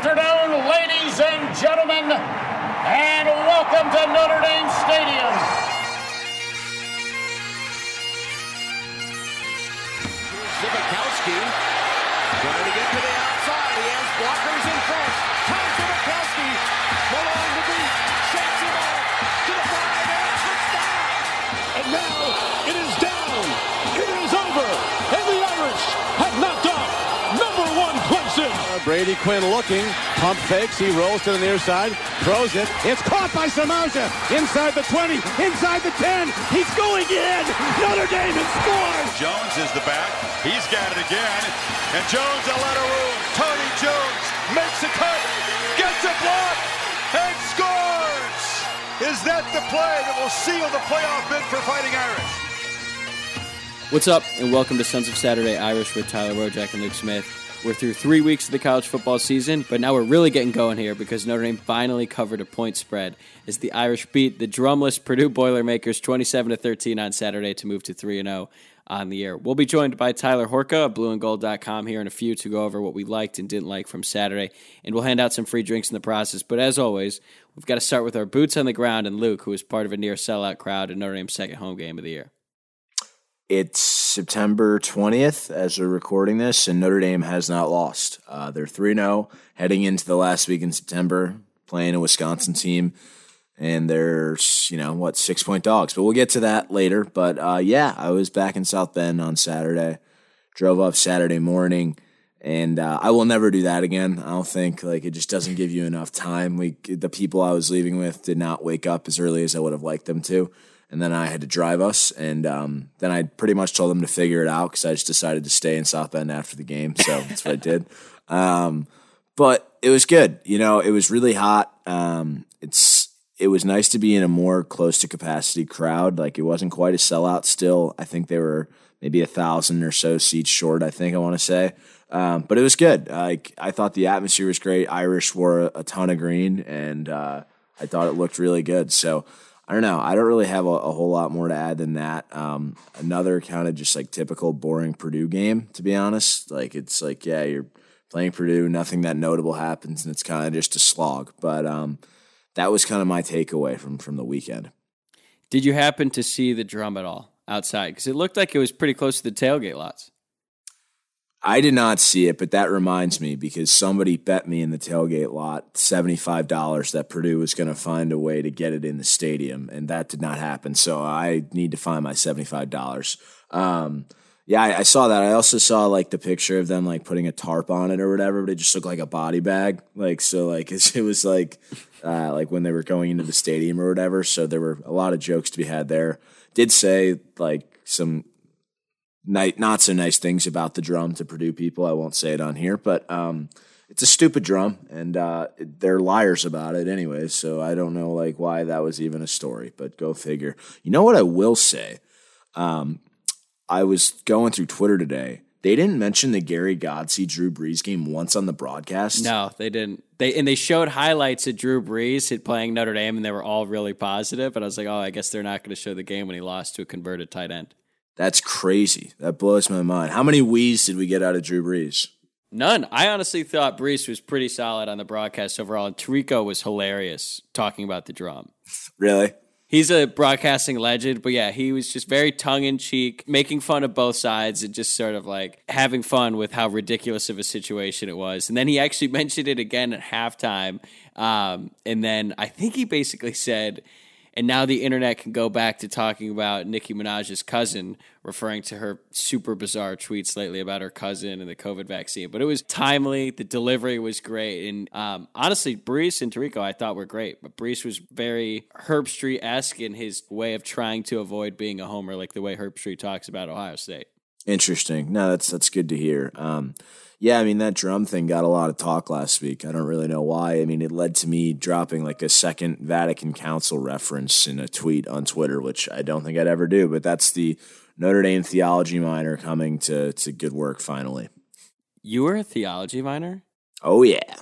afternoon, ladies and gentlemen, and welcome to Notre Dame Stadium. Zbikowski trying to get to the outside. He has blockers in front. Brady Quinn looking, pump fakes, he rolls to the near side, throws it. It's caught by Samardzija inside the 20, inside the 10. He's going in. Notre Dame has scored. Jones is the back. He's got it again. And Jones a let room. Tony Jones makes a cut, gets a block, and scores. Is that the play that will seal the playoff bid for Fighting Irish? What's up, and welcome to Sons of Saturday Irish with Tyler Wojak and Luke Smith. We're through three weeks of the college football season, but now we're really getting going here because Notre Dame finally covered a point spread as the Irish beat the drumless Purdue Boilermakers 27 to 13 on Saturday to move to 3 0 on the year. We'll be joined by Tyler Horka of blueandgold.com here in a few to go over what we liked and didn't like from Saturday, and we'll hand out some free drinks in the process. But as always, we've got to start with our boots on the ground and Luke, who was part of a near sellout crowd in Notre Dame's second home game of the year. It's September 20th as we're recording this, and Notre Dame has not lost. Uh, they're 3 0 heading into the last week in September, playing a Wisconsin team, and they're, you know, what, six point dogs. But we'll get to that later. But uh, yeah, I was back in South Bend on Saturday, drove up Saturday morning, and uh, I will never do that again. I don't think, like, it just doesn't give you enough time. We, the people I was leaving with did not wake up as early as I would have liked them to and then I had to drive us, and um, then I pretty much told them to figure it out because I just decided to stay in South Bend after the game, so that's what I did. Um, but it was good, you know. It was really hot. Um, it's it was nice to be in a more close to capacity crowd. Like it wasn't quite a sellout. Still, I think they were maybe a thousand or so seats short. I think I want to say. Um, but it was good. Like I thought the atmosphere was great. Irish wore a, a ton of green, and uh, I thought it looked really good. So I don't know. I don't really have a, a whole lot more to add than that. Um, another kind of just like typical boring Purdue game, to be honest. Like it's like, yeah, you're playing Purdue, nothing that notable happens, and it's kind of just a slog. But um, that was kind of my takeaway from from the weekend. Did you happen to see the drum at all outside? Because it looked like it was pretty close to the tailgate lots. I did not see it, but that reminds me because somebody bet me in the tailgate lot $75 that Purdue was going to find a way to get it in the stadium, and that did not happen. So I need to find my $75. Um, yeah, I, I, saw that. I also saw like the picture of them like putting a tarp on it or whatever, but it just looked like a body bag. Like, so like it, was like, uh, like when they were going into the stadium or whatever. So there were a lot of jokes to be had there. Did say like some not so nice things about the drum to Purdue people. I won't say it on here, but um, it's a stupid drum, and uh, they're liars about it anyway. So I don't know like why that was even a story, but go figure. You know what I will say? Um, I was going through Twitter today. They didn't mention the Gary Godsey Drew Brees game once on the broadcast. No, they didn't. They and they showed highlights of Drew Brees playing Notre Dame, and they were all really positive. But I was like, oh, I guess they're not going to show the game when he lost to a converted tight end. That's crazy. That blows my mind. How many wheeze did we get out of Drew Brees? None. I honestly thought Brees was pretty solid on the broadcast overall, and Tirico was hilarious talking about the drum. Really? He's a broadcasting legend, but yeah, he was just very tongue in cheek, making fun of both sides and just sort of like having fun with how ridiculous of a situation it was. And then he actually mentioned it again at halftime. Um, and then I think he basically said, and now the internet can go back to talking about Nicki Minaj's cousin, referring to her super bizarre tweets lately about her cousin and the COVID vaccine. But it was timely. The delivery was great. And um, honestly, Brees and Tirico I thought were great. But Brees was very Herbstreit esque in his way of trying to avoid being a homer, like the way Herbstreit talks about Ohio State. Interesting. No, that's that's good to hear. Um, yeah, I mean that drum thing got a lot of talk last week. I don't really know why. I mean, it led to me dropping like a second Vatican Council reference in a tweet on Twitter, which I don't think I'd ever do. But that's the Notre Dame theology minor coming to to good work finally. You were a theology minor? Oh yeah.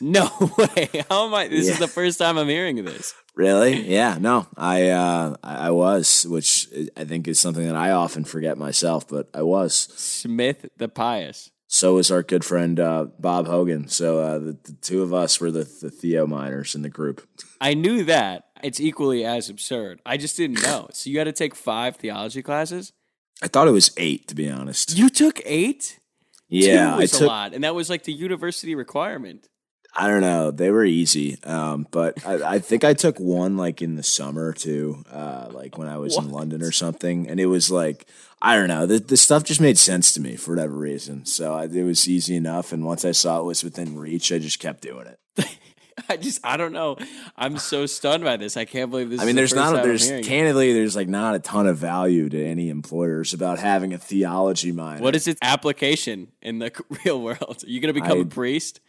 No way. How am I? This yeah. is the first time I'm hearing this. Really? Yeah. No, I uh, I was, which I think is something that I often forget myself, but I was Smith the Pious. So was our good friend uh, Bob Hogan. So uh, the, the, two of us were the, the Theo minors in the group. I knew that. It's equally as absurd. I just didn't know. So you had to take five theology classes. I thought it was eight, to be honest. You took eight. Yeah, Two was I took. a lot, and that was like the university requirement. I don't know. They were easy, um, but I, I think I took one like in the summer too, uh, like when I was in London or something, and it was like I don't know. The, the stuff just made sense to me for whatever reason, so I, it was easy enough. And once I saw it was within reach, I just kept doing it. I just, I don't know. I'm so stunned by this. I can't believe this. I mean, is there's the not there's candidly there's like not a ton of value to any employers about having a theology minor. What is its application in the real world? Are you going to become a I- priest?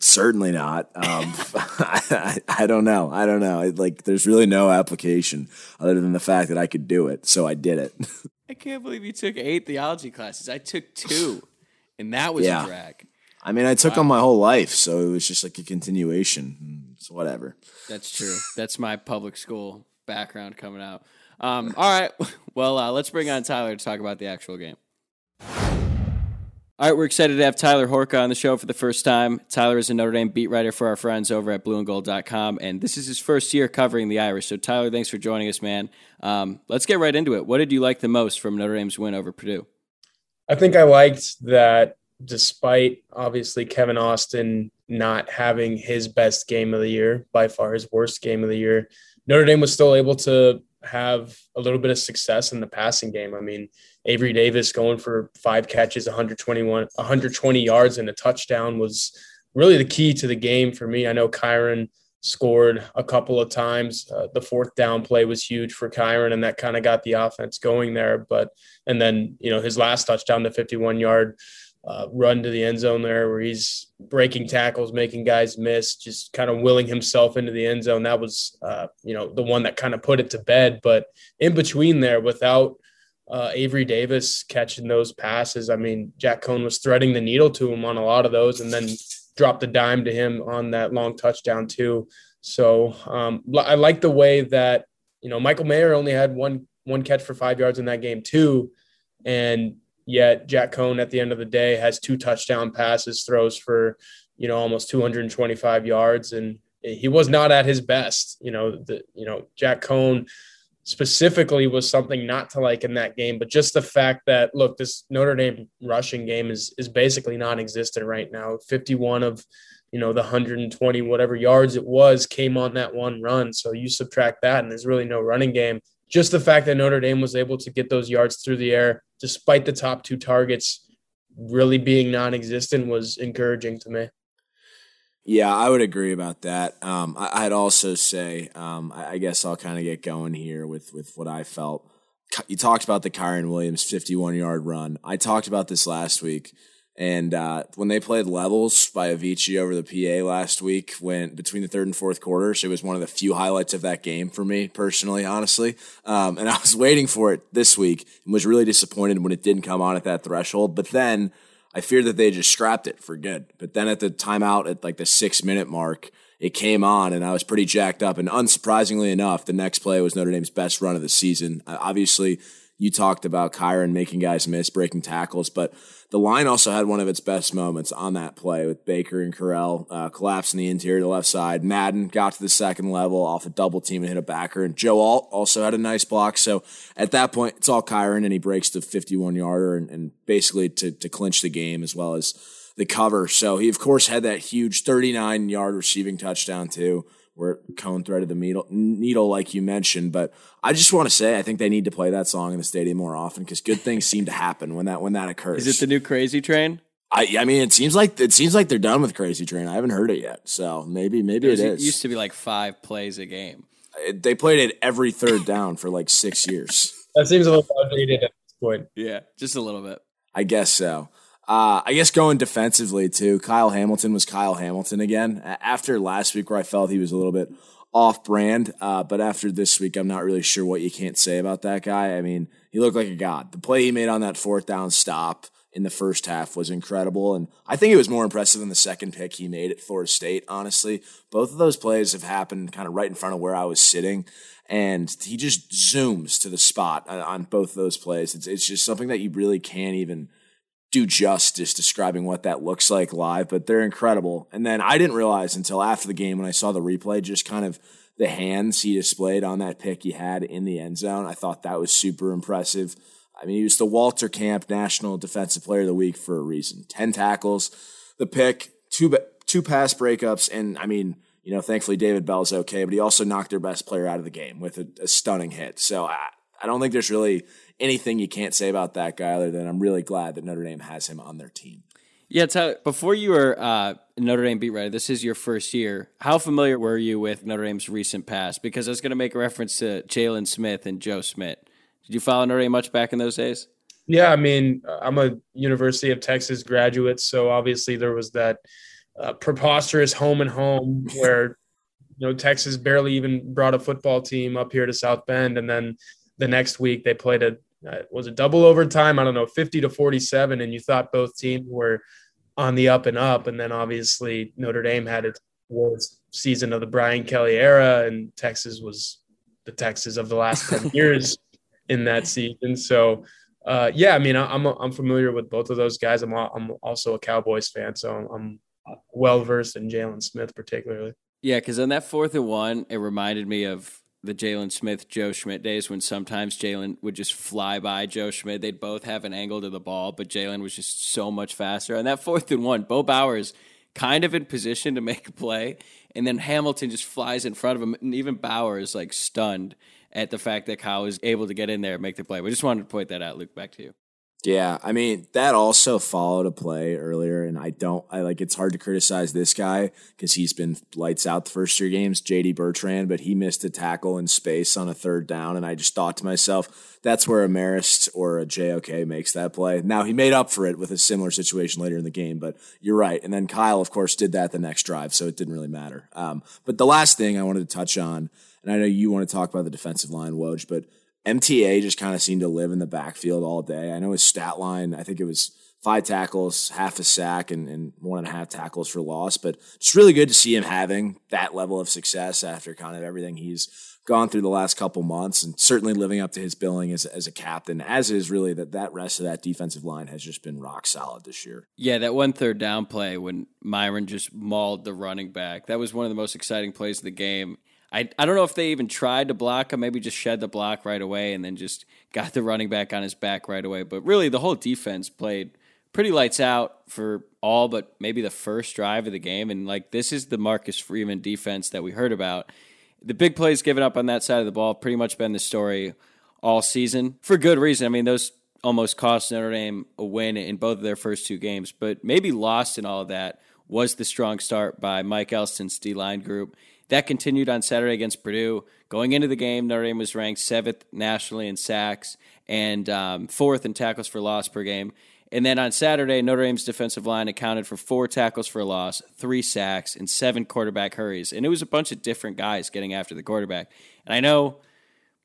Certainly not. Um, I, I don't know. I don't know. It, like, there's really no application other than the fact that I could do it, so I did it. I can't believe you took eight theology classes. I took two, and that was Yeah. a drag. I mean, I took them my whole life, so it was just like a continuation. It's whatever. That's true. That's my public school background coming out. Um, all right. Well, uh, let's bring on Tyler to talk about the actual game. All right, we're excited to have Tyler Horka on the show for the first time. Tyler is a Notre Dame beat writer for our friends over at blueandgold.com, and this is his first year covering the Irish. So, Tyler, thanks for joining us, man. Um, let's get right into it. What did you like the most from Notre Dame's win over Purdue? I think I liked that despite obviously Kevin Austin not having his best game of the year, by far his worst game of the year, Notre Dame was still able to have a little bit of success in the passing game. I mean, Avery Davis going for five catches, 121, 120 yards and a touchdown was really the key to the game for me. I know Kyren scored a couple of times. Uh, the fourth down play was huge for Kyren, and that kind of got the offense going there. But and then you know his last touchdown, the 51 yard uh, run to the end zone there, where he's breaking tackles, making guys miss, just kind of willing himself into the end zone. That was uh, you know the one that kind of put it to bed. But in between there, without uh, Avery Davis catching those passes. I mean, Jack Coan was threading the needle to him on a lot of those, and then dropped a dime to him on that long touchdown too. So um, I like the way that you know Michael Mayer only had one one catch for five yards in that game too, and yet Jack Coan at the end of the day has two touchdown passes, throws for you know almost 225 yards, and he was not at his best. You know the you know Jack Coan specifically was something not to like in that game, but just the fact that look, this Notre Dame rushing game is is basically non-existent right now. 51 of you know the 120 whatever yards it was came on that one run. So you subtract that, and there's really no running game. Just the fact that Notre Dame was able to get those yards through the air, despite the top two targets really being non-existent, was encouraging to me. Yeah, I would agree about that. Um, I, would also say, um, I, I, guess I'll kind of get going here with with what I felt. You talked about the Kyren Williams 51 yard run. I talked about this last week. And uh, when they played levels by Avicii over the PA last week, when between the third and fourth quarters, it was one of the few highlights of that game for me personally, honestly. Um, and I was waiting for it this week and was really disappointed when it didn't come on at that threshold. But then I feared that they just scrapped it for good. But then at the timeout at like the six minute mark, it came on and I was pretty jacked up. And unsurprisingly enough, the next play was Notre Dame's best run of the season. Uh, obviously, you talked about Kyren making guys miss, breaking tackles, but the line also had one of its best moments on that play with Baker and Correll uh, collapsing the interior to the left side. Madden got to the second level off a double team and hit a backer. And Joe Alt also had a nice block. So at that point, it's all Kyron, and he breaks the 51 yarder and, and basically to, to clinch the game as well as the cover. So he, of course, had that huge 39 yard receiving touchdown, too where Coan threaded the needle, needle, like you mentioned. But I just want to say, I think they need to play that song in the stadium more often because good things seem to happen when that when that occurs. Is it the new Crazy Train? I, I mean, it seems like it seems like they're done with Crazy Train. I haven't heard it yet, so maybe maybe it, it was, is. It used to be like five plays a game. It, they played it every third down for like six years. That seems a little outdated at this point. Yeah, just a little bit. I guess so. Uh, I guess going defensively too, Kyle Hamilton was Kyle Hamilton again. After last week, where I felt he was a little bit off brand. Uh, but after this week, I'm not really sure what you can't say about that guy. I mean, he looked like a god. The play he made on that fourth down stop in the first half was incredible. And I think it was more impressive than the second pick he made at Florida State, honestly. Both of those plays have happened kind of right in front of where I was sitting. And he just zooms to the spot on both those plays. It's, it's just something that you really can't even do justice describing what that looks like live, but they're incredible. And then I didn't realize until after the game when I saw the replay, just kind of the hands he displayed on that pick he had in the end zone. I thought that was super impressive. I mean, he was the Walter Camp National Defensive Player of the Week for a reason. 10 tackles, the pick, two, two pass breakups, and I mean, you know, thankfully David Bell's okay, but he also knocked their best player out of the game with a, a stunning hit. So I, I don't think there's really anything you can't say about that guy other than I'm really glad that Notre Dame has him on their team. Yeah, Tyler, before you were uh, Notre Dame beat writer, this is your first year. How familiar were you with Notre Dame's recent past? Because I was going to make a reference to Jaylon Smith and Joe Schmidt. Did you follow Notre Dame much back in those days? Yeah, I mean, I'm a University of Texas graduate, so obviously there was that uh, preposterous home and home where you know Texas barely even brought a football team up here to South Bend, and then the next week they played a uh, was a double overtime. I don't know, 50 to 47, and you thought both teams were on the up and up. And then obviously Notre Dame had its worst season of the Brian Kelly era, and Texas was the Texas of the last 10 years in that season. So, uh, yeah, I mean, I'm I'm familiar with both of those guys. I'm I'm also a Cowboys fan, so I'm well versed in Jaylon Smith particularly. Yeah, because on that fourth and one, it reminded me of the Jaylon Smith, Joe Schmidt days when sometimes Jaylon would just fly by Joe Schmidt. They'd both have an angle to the ball, but Jaylon was just so much faster. And that fourth and one, Bo Bowers kind of in position to make a play, and then Hamilton just flies in front of him, and even Bowers is like stunned at the fact that Kyle was able to get in there and make the play. We just wanted to point that out. Luke, back to you. Yeah, I mean that also followed a play earlier, and I don't. I like it's hard to criticize this guy because he's been lights out the first three games. JD Bertrand, but he missed a tackle in space on a third down, and I just thought to myself, that's where a Marist or a JOK makes that play. Now he made up for it with a similar situation later in the game, but you're right. And then Kyle, of course, did that the next drive, so it didn't really matter. Um, but the last thing I wanted to touch on, and I know you want to talk about the defensive line, Woj, but MTA just kind of seemed to live in the backfield all day. I know his stat line, I think it was five tackles, half a sack, and, and one and a half tackles for loss. But it's really good to see him having that level of success after kind of everything he's gone through the last couple months and certainly living up to his billing as, as a captain, as is really that that rest of that defensive line has just been rock solid this year. Yeah, that one third down play when Myron just mauled the running back. That was one of the most exciting plays of the game. I, I don't know if they even tried to block him, maybe just shed the block right away and then just got the running back on his back right away. But really, the whole defense played pretty lights out for all but maybe the first drive of the game. And like, this is the Marcus Freeman defense that we heard about. The big plays given up on that side of the ball pretty much been the story all season for good reason. I mean, those almost cost Notre Dame a win in both of their first two games, but maybe lost in all of that was the strong start by Mike Elston's D line group that continued on Saturday against Purdue. Going into the game, Notre Dame was ranked seventh nationally in sacks and um, fourth in tackles for loss per game. And then on Saturday, Notre Dame's defensive line accounted for four tackles for loss, three sacks, and seven quarterback hurries. And it was a bunch of different guys getting after the quarterback. And I know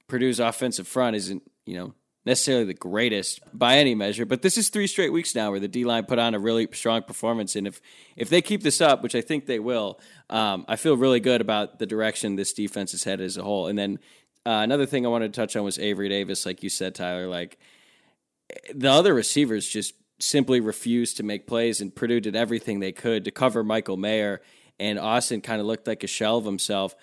Purdue's offensive front isn't, you know, necessarily the greatest by any measure, but this is three straight weeks now where the D line put on a really strong performance, and if if they keep this up, which I think they will, um, I feel really good about the direction this defense is headed as a whole. And then uh, another thing I wanted to touch on was Avery Davis, like you said, Tyler. Like the other receivers just simply refused to make plays, and Purdue did everything they could to cover Michael Mayer, and Austin kind of looked like a shell of himself.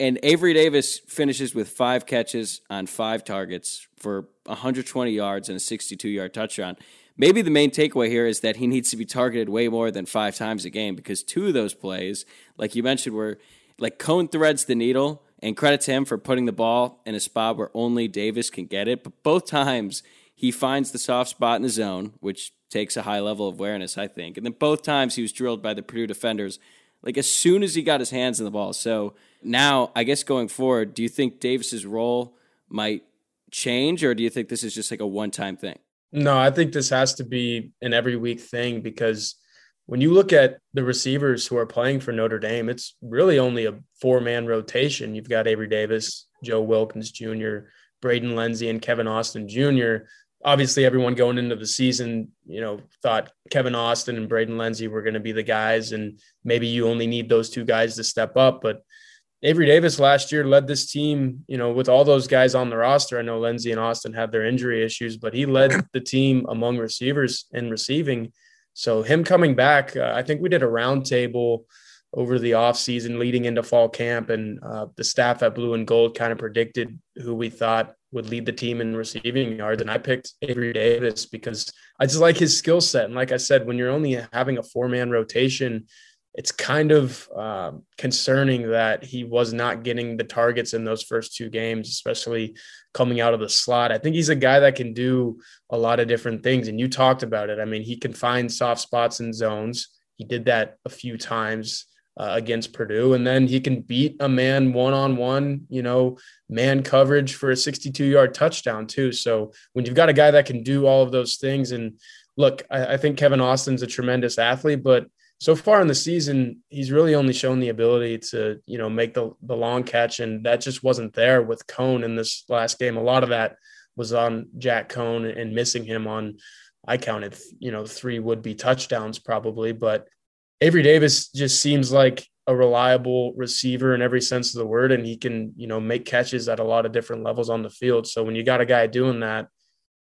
And Avery Davis finishes with five catches on five targets for 120 yards and a 62 yard touchdown. Maybe the main takeaway here is that he needs to be targeted way more than five times a game because two of those plays, like you mentioned, were like Coan threads the needle, and credit to him for putting the ball in a spot where only Davis can get it. But both times he finds the soft spot in the zone, which takes a high level of awareness, I think. And then both times he was drilled by the Purdue defenders, like as soon as he got his hands on the ball. So now, I guess going forward, do you think Davis's role might change, or do you think this is just like a one time thing? No, I think this has to be an every week thing because when you look at the receivers who are playing for Notre Dame, it's really only a four man rotation. You've got Avery Davis, Joe Wilkins Jr., Braden Lenzy, and Kevin Austin Jr. Obviously, everyone going into the season, you know, thought Kevin Austin and Braden Lenzy were going to be the guys, and maybe you only need those two guys to step up. But Avery Davis last year led this team, you know, with all those guys on the roster. I know Lenzy and Austin have their injury issues, but he led the team among receivers in receiving. So him coming back, uh, I think we did a roundtable over the offseason leading into fall camp, and uh, the staff at Blue and Gold kind of predicted who we thought would lead the team in receiving yards. And I picked Avery Davis because I just like his skill set. And like I said, when you're only having a four man rotation, it's kind of uh, concerning that he was not getting the targets in those first two games, especially coming out of the slot. I think he's a guy that can do a lot of different things. And you talked about it. I mean, he can find soft spots in zones. He did that a few times uh, against Purdue. And then he can beat a man one on one, you know, man coverage for a 62 yard touchdown, too. So when you've got a guy that can do all of those things, and look, I, I think Kevin Austin's a tremendous athlete, but so far in the season, he's really only shown the ability to, you know, make the, the long catch. And that just wasn't there with Coan in this last game. A lot of that was on Jack Coan and missing him on, I counted, you know, three would be touchdowns probably. But Avery Davis just seems like a reliable receiver in every sense of the word. And he can, you know, make catches at a lot of different levels on the field. So when you got a guy doing that,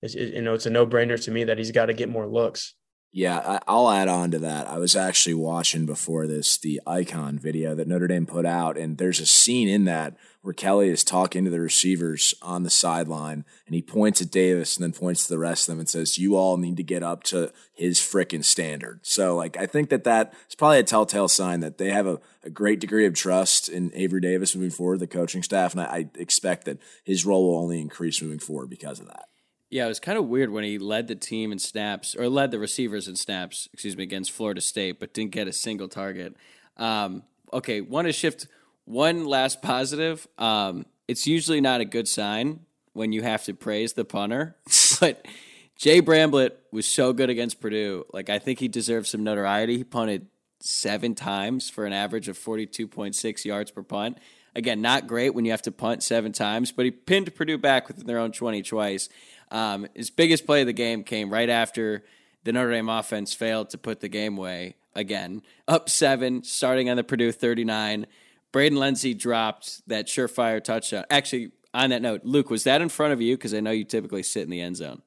it, you know, it's a no brainer to me that he's got to get more looks. Yeah, I'll add on to that. I was actually watching before this the icon video that Notre Dame put out, and there's a scene in that where Kelly is talking to the receivers on the sideline, and he points at Davis and then points to the rest of them and says, "You all need to get up to his freaking standard." So, like, I think that that is probably a telltale sign that they have a, a great degree of trust in Avery Davis moving forward, the coaching staff, and I, I expect that his role will only increase moving forward because of that. Yeah, it was kind of weird when he led the team in snaps or led the receivers in snaps, excuse me, against Florida State, but didn't get a single target. Um, okay, want to shift one last positive. Um, it's usually not a good sign when you have to praise the punter, but Jay Bramblett was so good against Purdue. Like, I think he deserves some notoriety. He punted seven times for an average of 42.6 yards per punt. Again, not great when you have to punt seven times, but he pinned Purdue back within their own 20 twice. Um, his biggest play of the game came right after the Notre Dame offense failed to put the game away again. Up seven, starting on the Purdue 39. Braden Lenzy dropped that surefire touchdown. Actually, on that note, Luke, was that in front of you? Because I know you typically sit in the end zone.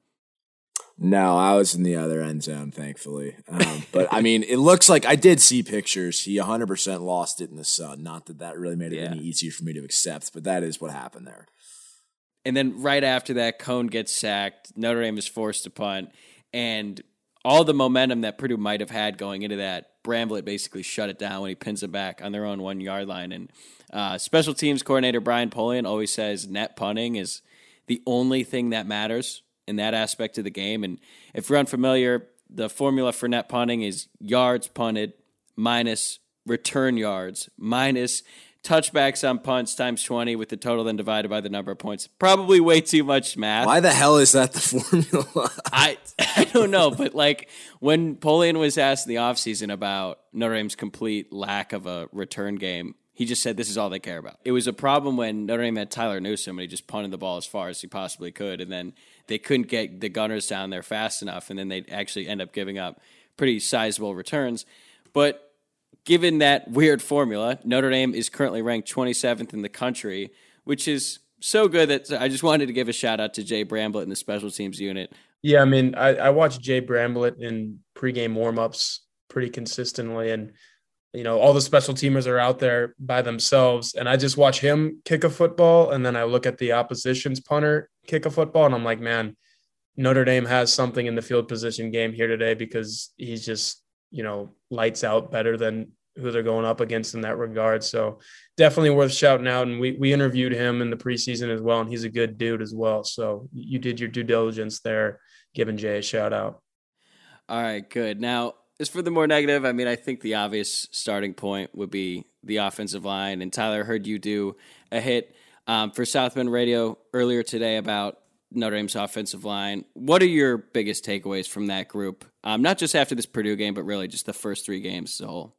No, I was in the other end zone, thankfully. Um, but I mean, it looks like I did see pictures. He 100% lost it in the sun. Not that that really made it yeah. any easier for me to accept, but that is what happened there. And then right after that, Coan gets sacked. Notre Dame is forced to punt. And all the momentum that Purdue might have had going into that, Bramblett basically shut it down when he pins it back on their own one yard line. And uh, special teams coordinator Brian Polian always says net punting is the only thing that matters in that aspect of the game. And if you're unfamiliar, the formula for net punting is yards punted minus return yards minus touchbacks on punts times 20 with the total then divided by the number of points. Probably way too much math. Why the hell is that the formula? I I don't know, but like when Polian was asked in the offseason about Notre Dame's complete lack of a return game, he just said this is all they care about. It was a problem when Notre Dame had Tyler Newsome and he just punted the ball as far as he possibly could, and then they couldn't get the gunners down there fast enough, and then they actually end up giving up pretty sizable returns. But given that weird formula, Notre Dame is currently ranked 27th in the country, which is so good that I just wanted to give a shout out to Jay Bramblett in the special teams unit. Yeah, I mean, I, I watched Jay Bramblett in pregame warmups pretty consistently, and you know, all the special teamers are out there by themselves, and I just watch him kick a football, and then I look at the opposition's punter kick a football, and I'm like, man, Notre Dame has something in the field position game here today because he's just you know, lights out better than who they're going up against in that regard. So definitely worth shouting out. And we we interviewed him in the preseason as well, and he's a good dude as well. So you did your due diligence there, giving Jay a shout out. All right, good. Now, as for the more negative, I mean, I think the obvious starting point would be the offensive line. And Tyler, heard you do a hit um, for South Bend Radio earlier today about Notre Dame's offensive line. What are your biggest takeaways from that group? Um, not just after this Purdue game, but really just the first three games as a whole.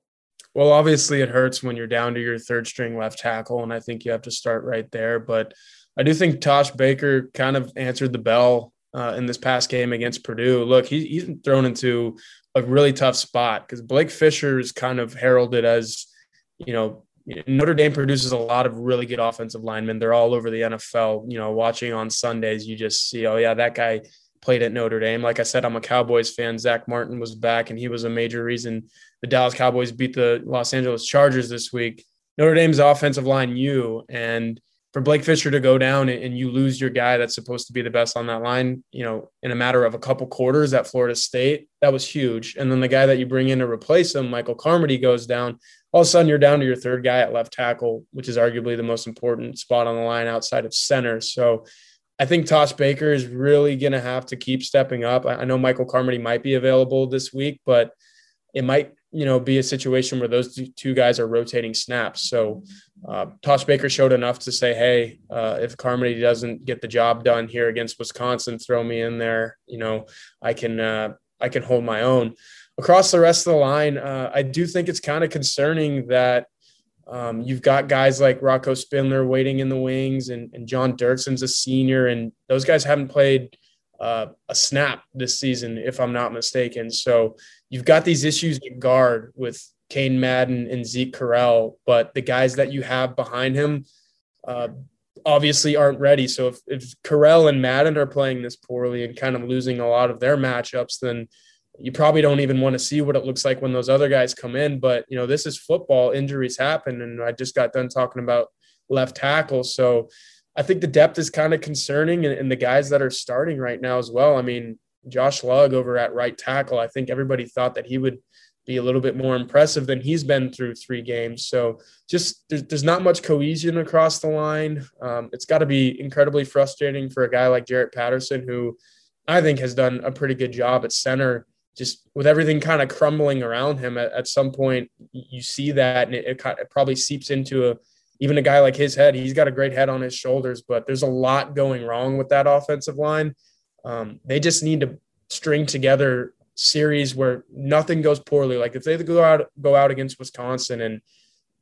Well, obviously, it hurts when you're down to your third string left tackle, and I think you have to start right there. But I do think Tosh Baker kind of answered the bell uh, in this past game against Purdue. Look, he, he's thrown into a really tough spot because Blake Fisher is kind of heralded as, you know, Notre Dame produces a lot of really good offensive linemen. They're all over the NFL. You know, watching on Sundays, you just see, oh yeah, that guy played at Notre Dame. Like I said, I'm a Cowboys fan. Zach Martin was back, and he was a major reason the Dallas Cowboys beat the Los Angeles Chargers this week. Notre Dame's offensive line, you and for Blake Fisher to go down and you lose your guy that's supposed to be the best on that line, you know, in a matter of a couple quarters at Florida State, that was huge. And then the guy that you bring in to replace him, Michael Carmody, goes down. All of a sudden, you're down to your third guy at left tackle, which is arguably the most important spot on the line outside of center. So I think Tosh Baker is really going to have to keep stepping up. I know Michael Carmody might be available this week, but it might you know be a situation where those two guys are rotating snaps. So uh, Tosh Baker showed enough to say, hey, uh, if Carmody doesn't get the job done here against Wisconsin, throw me in there. You know, I can uh, I can hold my own. Across the rest of the line, uh, I do think it's kind of concerning that um, you've got guys like Rocco Spindler waiting in the wings, and, and John Dirksen's a senior, and those guys haven't played uh, a snap this season, if I'm not mistaken. So you've got these issues at guard with Cain Madden and Zeke Correll, but the guys that you have behind him uh, obviously aren't ready. So if, if Correll and Madden are playing this poorly and kind of losing a lot of their matchups, then you probably don't even want to see what it looks like when those other guys come in. But you know, this is football; injuries happen, and I just got done talking about left tackle. So I think the depth is kind of concerning, and, and the guys that are starting right now as well. I mean, Josh Lugg over at right tackle. I think everybody thought that he would be a little bit more impressive than he's been through three games. So just there's, there's not much cohesion across the line. Um, it's got to be incredibly frustrating for a guy like Jarrett Patterson, who I think has done a pretty good job at center. Just with everything kind of crumbling around him, at, at some point you see that, and it, it, it probably seeps into a even a guy like his head. He's got a great head on his shoulders, but there's a lot going wrong with that offensive line. Um, they just need to string together series where nothing goes poorly. Like if they go out go out against Wisconsin and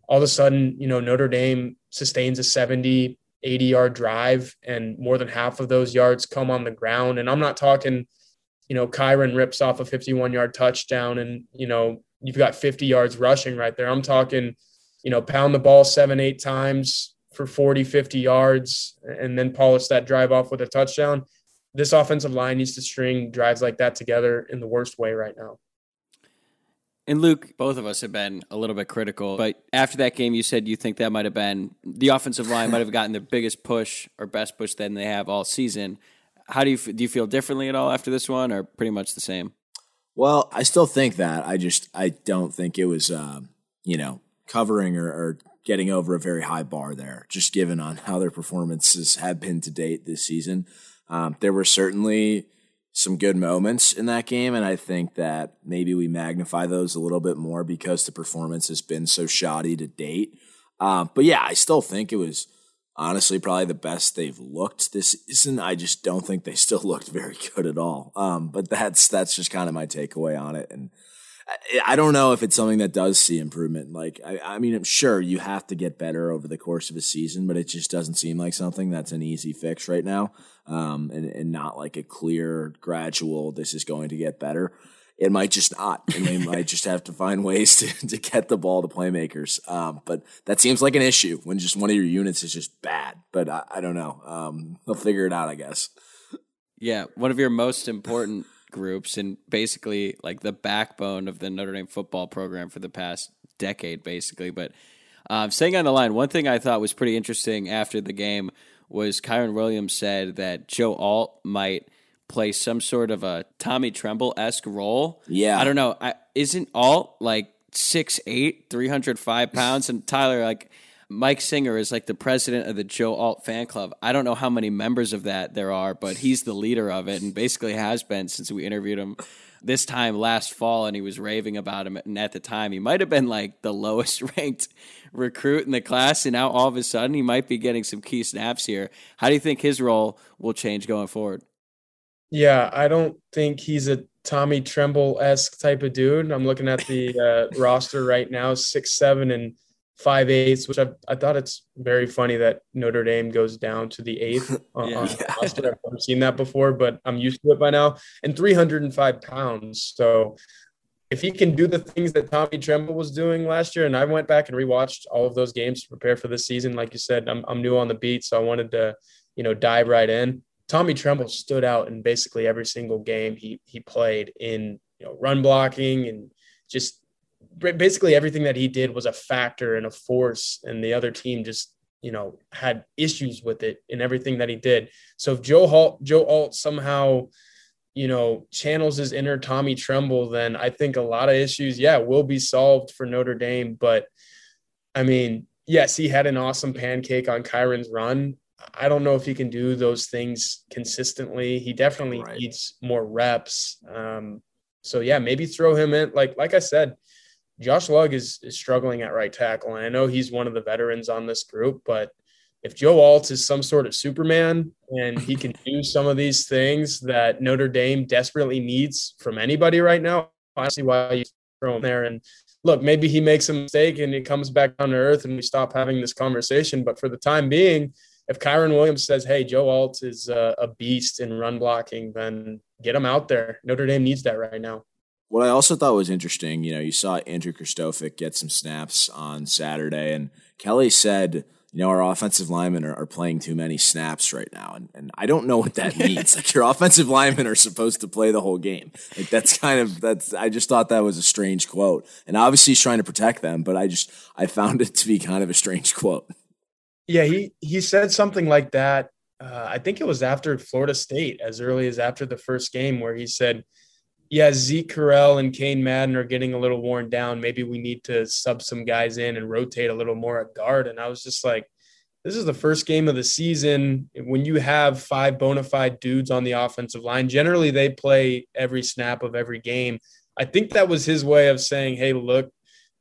all of a sudden, you know, Notre Dame sustains a 70, 80 yard drive and more than half of those yards come on the ground. And I'm not talking, you know, Kyren rips off a 51 yard touchdown and, you know, you've got 50 yards rushing right there. I'm talking, you know, pound the ball seven, eight times for 40, 50 yards and then polish that drive off with a touchdown this offensive line needs to string drives like that together in the worst way right now. And Luke, both of us have been a little bit critical, but after that game, you said you think that might have been the offensive line might have gotten the biggest push or best push than they have all season. How do you do? You feel differently at all after this one, or pretty much the same? Well, I still think that. I just I don't think it was uh, you know covering or, or getting over a very high bar there, just given on how their performances have been to date this season. Um, there were certainly some good moments in that game, and I think that maybe we magnify those a little bit more because the performance has been so shoddy to date. Um, but yeah, I still think it was honestly probably the best they've looked this season. I just don't think they still looked very good at all. Um, but that's that's just kind of my takeaway on it, and I don't know if it's something that does see improvement. Like, I, I, mean, I'm sure you have to get better over the course of a season, but it just doesn't seem like something that's an easy fix right now, um, and, and not like a clear, gradual, this is going to get better. It might just not, and they might just have to find ways to, to get the ball to playmakers. Um, but that seems like an issue when just one of your units is just bad. But I, I don't know. Um, they'll figure it out, I guess. Yeah, one of your most important groups and basically like the backbone of the Notre Dame football program for the past decade, basically. But um, staying on the line, one thing I thought was pretty interesting after the game was Kyren Williams said that Joe Alt might play some sort of a Tommy Tremble esque role. Yeah. I don't know. I, isn't Alt like 6'8, 305 pounds? And Tyler, like, Mike Singer is like the president of the Joe Alt fan club. I don't know how many members of that there are, but he's the leader of it and basically has been since we interviewed him this time last fall and he was raving about him and at the time he might have been like the lowest ranked recruit in the class and now all of a sudden he might be getting some key snaps here. How do you think his role will change going forward? Yeah, I don't think he's a Tommy Tremble esque type of dude. I'm looking at the uh, roster right now, six seven and five eighths, which I, I thought it's very funny that Notre Dame goes down to the eighth. Uh, yeah. I've never seen that before, but I'm used to it by now. And 305 pounds. So if he can do the things that Tommy Tremble was doing last year, and I went back and rewatched all of those games to prepare for this season. Like you said, I'm, I'm new on the beat, so I wanted to, you know, dive right in. Tommy Tremble stood out in basically every single game he he played in, you know, run blocking and just basically everything that he did was a factor and a force, and the other team just you know had issues with it in everything that he did. So if Joe Alt, Joe Alt somehow you know, channels his inner Tommy Tremble, then I think a lot of issues, yeah, will be solved for Notre Dame. But I mean, yes, he had an awesome pancake on Kyren's run. I don't know if he can do those things consistently. He definitely right. needs more reps. Um, so yeah, maybe throw him in. Like like I said, Josh Lugg is is struggling at right tackle, and I know he's one of the veterans on this group, but if Joe Alt is some sort of Superman and he can do some of these things that Notre Dame desperately needs from anybody right now, I see why you throw him there. And look, maybe he makes a mistake and he comes back on earth and we stop having this conversation. But for the time being, if Kyren Williams says, "Hey, Joe Alt is a, a beast in run blocking," then get him out there. Notre Dame needs that right now. What I also thought was interesting, you know, you saw Andrew Kristofic get some snaps on Saturday, and Kelly said you know, our offensive linemen are, are playing too many snaps right now. And, and I don't know what that means. like your offensive linemen are supposed to play the whole game. Like that's kind of, that's, I just thought that was a strange quote. And obviously he's trying to protect them, but I just, I found it to be kind of a strange quote. Yeah. He, he said something like that. Uh, I think it was after Florida State, as early as after the first game, where he said, yeah, Zeke Correll and Cain Madden are getting a little worn down. Maybe we need to sub some guys in and rotate a little more at guard. And I was just like, this is the first game of the season. When you have five bona fide dudes on the offensive line, generally they play every snap of every game. I think that was his way of saying, hey, look,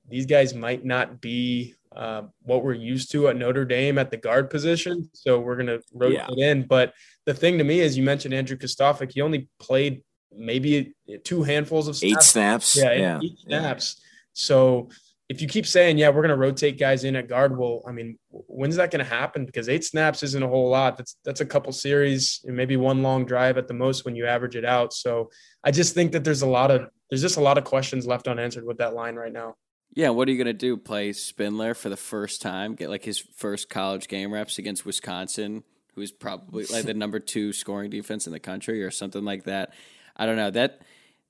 these guys might not be uh, what we're used to at Notre Dame at the guard position. So we're going to rotate yeah. in. But the thing to me is, you mentioned Andrew Kristofic. He only played maybe two handfuls of snaps. eight snaps. Yeah, yeah. eight snaps. Yeah. So if you keep saying, yeah, we're going to rotate guys in at guard, well, I mean, when's that going to happen? Because eight snaps isn't a whole lot. That's that's a couple series and maybe one long drive at the most when you average it out. So I just think that there's a lot of there's just a lot of questions left unanswered with that line right now. Yeah, what are you going to do? Play Spindler for the first time? Get like his first college game reps against Wisconsin, who's probably like the number two scoring defense in the country or something like that. I don't know. That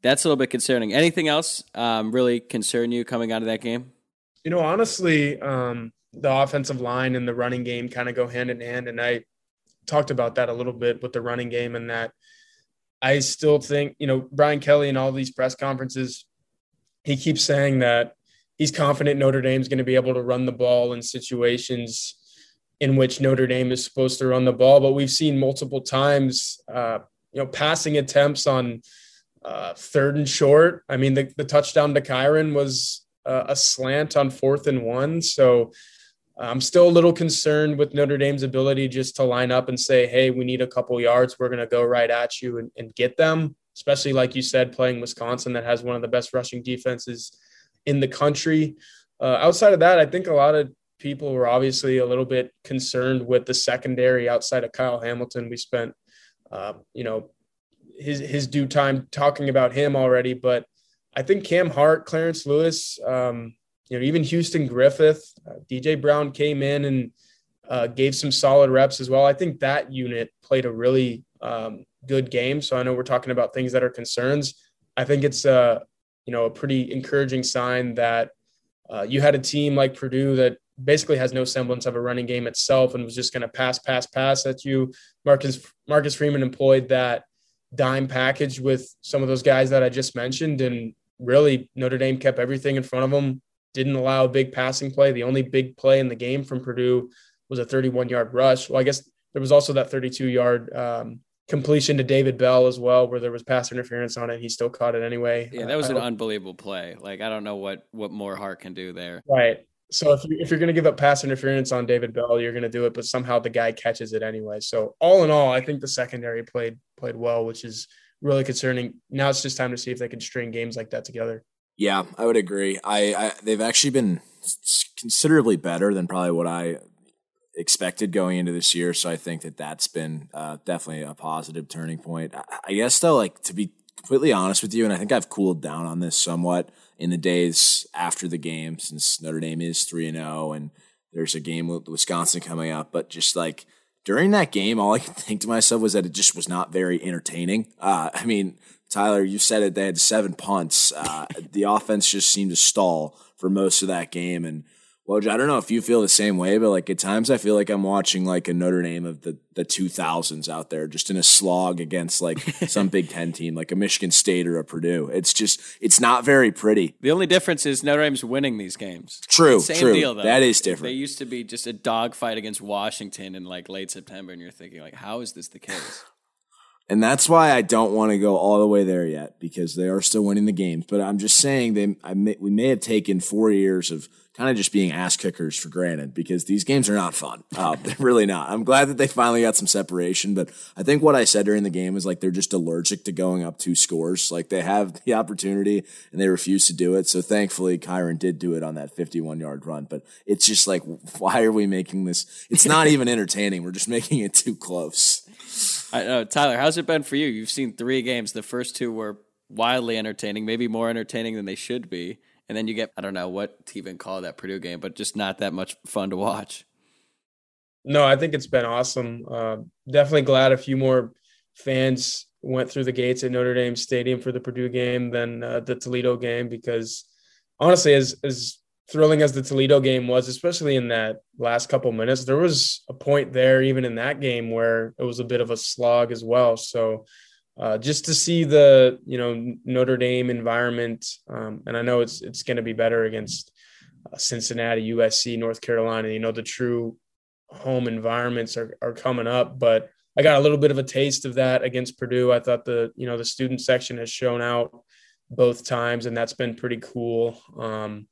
that's a little bit concerning. Anything else um, really concern you coming out of that game? You know, honestly, um, the offensive line and the running game kind of go hand in hand, and I talked about that a little bit with the running game and that I still think, you know, Brian Kelly and all these press conferences, he keeps saying that he's confident Notre Dame's going to be able to run the ball in situations in which Notre Dame is supposed to run the ball. But we've seen multiple times uh, you know, passing attempts on uh, third and short. I mean, the, the touchdown to Kyren was uh, a slant on fourth and one. So I'm still a little concerned with Notre Dame's ability just to line up and say, hey, we need a couple yards. We're going to go right at you and, and get them, especially like you said, playing Wisconsin that has one of the best rushing defenses in the country. Uh, outside of that, I think a lot of people were obviously a little bit concerned with the secondary outside of Kyle Hamilton. We spent uh, you know, his his due time talking about him already. But I think Cam Hart, Clarence Lewis, um, you know, even Houston Griffith, uh, DJ Brown came in and uh, gave some solid reps as well. I think that unit played a really um, good game. So I know we're talking about things that are concerns. I think it's a you know a pretty encouraging sign that uh, you had a team like Purdue that basically has no semblance of a running game itself and was just going to pass, pass, pass at you. Marcus Marcus Freeman employed that dime package with some of those guys that I just mentioned, and really Notre Dame kept everything in front of them. Didn't allow a big passing play. The only big play in the game from Purdue was a 31 yard rush. Well, I guess there was also that 32 yard um, completion to David Bell as well, where there was pass interference on it. He still caught it anyway. Yeah, that was uh, an unbelievable play. Like I don't know what what more Hart can do there. Right. So if, you, if you're going to give up pass interference on David Bell, you're going to do it, but somehow the guy catches it anyway. So all in all, I think the secondary played played well, which is really concerning. Now it's just time to see if they can string games like that together. Yeah, I would agree. I, I they've actually been considerably better than probably what I expected going into this year. So I think that that's been uh, definitely a positive turning point. I, guess though, like to be completely honest with you, and I think I've cooled down on this somewhat in the days after the game since Notre Dame is 3 and 0 and there's a game with Wisconsin coming up, but just like during that game, all I could think to myself was that it just was not very entertaining. Uh, I mean, Tyler, you said it. They had seven punts. Uh, the offense just seemed to stall for most of that game, and Woj, I don't know if you feel the same way, but like at times I feel like I'm watching like a Notre Dame of the, the 2000s out there, just in a slog against like some Big Ten team, like a Michigan State or a Purdue. It's just, it's not very pretty. The only difference is Notre Dame's winning these games. True, Same true. deal, though. That is different. They used to be just a dogfight against Washington in like late September, and you're thinking like, how is this the case? And that's why I don't want to go all the way there yet because they are still winning the games. But I'm just saying they, I may, we may have taken four years of kind of just being ass kickers for granted because these games are not fun. Uh, they're really not. I'm glad that they finally got some separation, but I think what I said during the game is like they're just allergic to going up two scores. Like they have the opportunity and they refuse to do it. So thankfully, Kyren did do it on that 51 yard run. But it's just like, why are we making this? It's not even entertaining. We're just making it too close. I know, Tyler. How's it been for you? You've seen three games. The first two were wildly entertaining, maybe more entertaining than they should be. And then you get I don't know what to even call that Purdue game, but just not that much fun to watch. No, I think it's been awesome. Uh, definitely glad a few more fans went through the gates at Notre Dame Stadium for the Purdue game than uh, the Toledo game because honestly, as as thrilling as the Toledo game was, especially in that last couple minutes, there was a point there, even in that game, where it was a bit of a slog as well. So, uh, just to see the you know Notre Dame environment, um, and I know it's it's going to be better against uh, Cincinnati, USC, North Carolina. You know the true home environments are are coming up, but I got a little bit of a taste of that against Purdue. I thought the you know the student section has shown out both times, and that's been pretty cool. Um,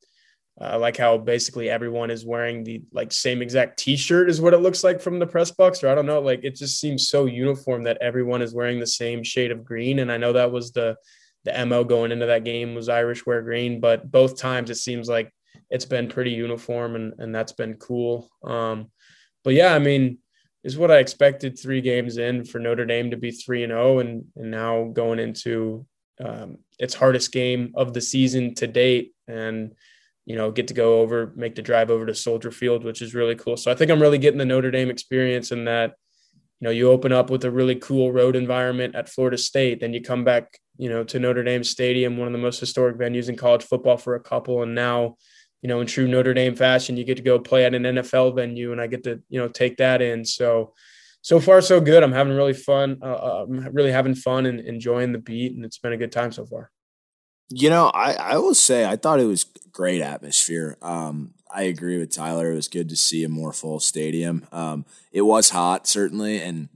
I like how basically everyone is wearing the like same exact T-shirt is what it looks like from the press box, or I don't know. Like it just seems so uniform that everyone is wearing the same shade of green. And I know that was the the mo going into that game was Irish wear green, but both times it seems like it's been pretty uniform, and and that's been cool. Um, but yeah, I mean, is what I expected three games in for Notre Dame to be three and zero, and and now going into um, its hardest game of the season to date, and you know, get to go over, make the drive over to Soldier Field, which is really cool. So I think I'm really getting the Notre Dame experience in that, you know, you open up with a really cool road environment at Florida State, then you come back, you know, to Notre Dame Stadium, one of the most historic venues in college football for a couple. And now, you know, in true Notre Dame fashion, you get to go play at an NFL venue and I get to, you know, take that in. So, so far, so good. I'm having really fun. Uh, I'm really having fun and enjoying the beat, and it's been a good time so far. You know, I, I will say I thought it was great atmosphere. Um, I agree with Tyler. It was good to see a more full stadium. Um, it was hot, certainly, and